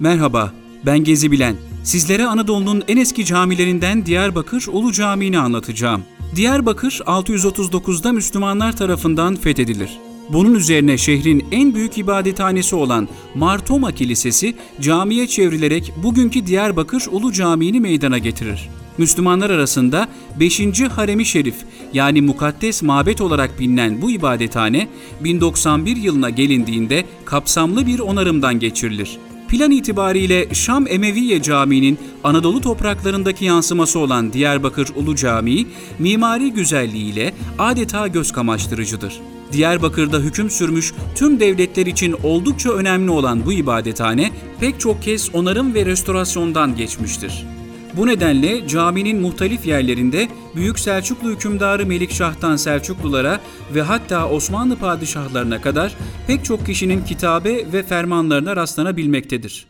Merhaba, ben Gezi Bilen. Sizlere Anadolu'nun en eski camilerinden Diyarbakır Ulu Camii'ni anlatacağım. Diyarbakır 639'da Müslümanlar tarafından fethedilir. Bunun üzerine şehrin en büyük ibadethanesi olan Martoma Kilisesi camiye çevrilerek bugünkü Diyarbakır Ulu Camii'ni meydana getirir. Müslümanlar arasında 5. Harem-i Şerif yani mukaddes mabet olarak bilinen bu ibadethane 1091 yılına gelindiğinde kapsamlı bir onarımdan geçirilir. Plan itibariyle Şam Emeviye Camii'nin Anadolu topraklarındaki yansıması olan Diyarbakır Ulu Camii, mimari güzelliğiyle adeta göz kamaştırıcıdır. Diyarbakır'da hüküm sürmüş tüm devletler için oldukça önemli olan bu ibadethane pek çok kez onarım ve restorasyondan geçmiştir. Bu nedenle caminin muhtelif yerlerinde Büyük Selçuklu hükümdarı Melikşah'tan Selçuklulara ve hatta Osmanlı padişahlarına kadar pek çok kişinin kitabe ve fermanlarına rastlanabilmektedir.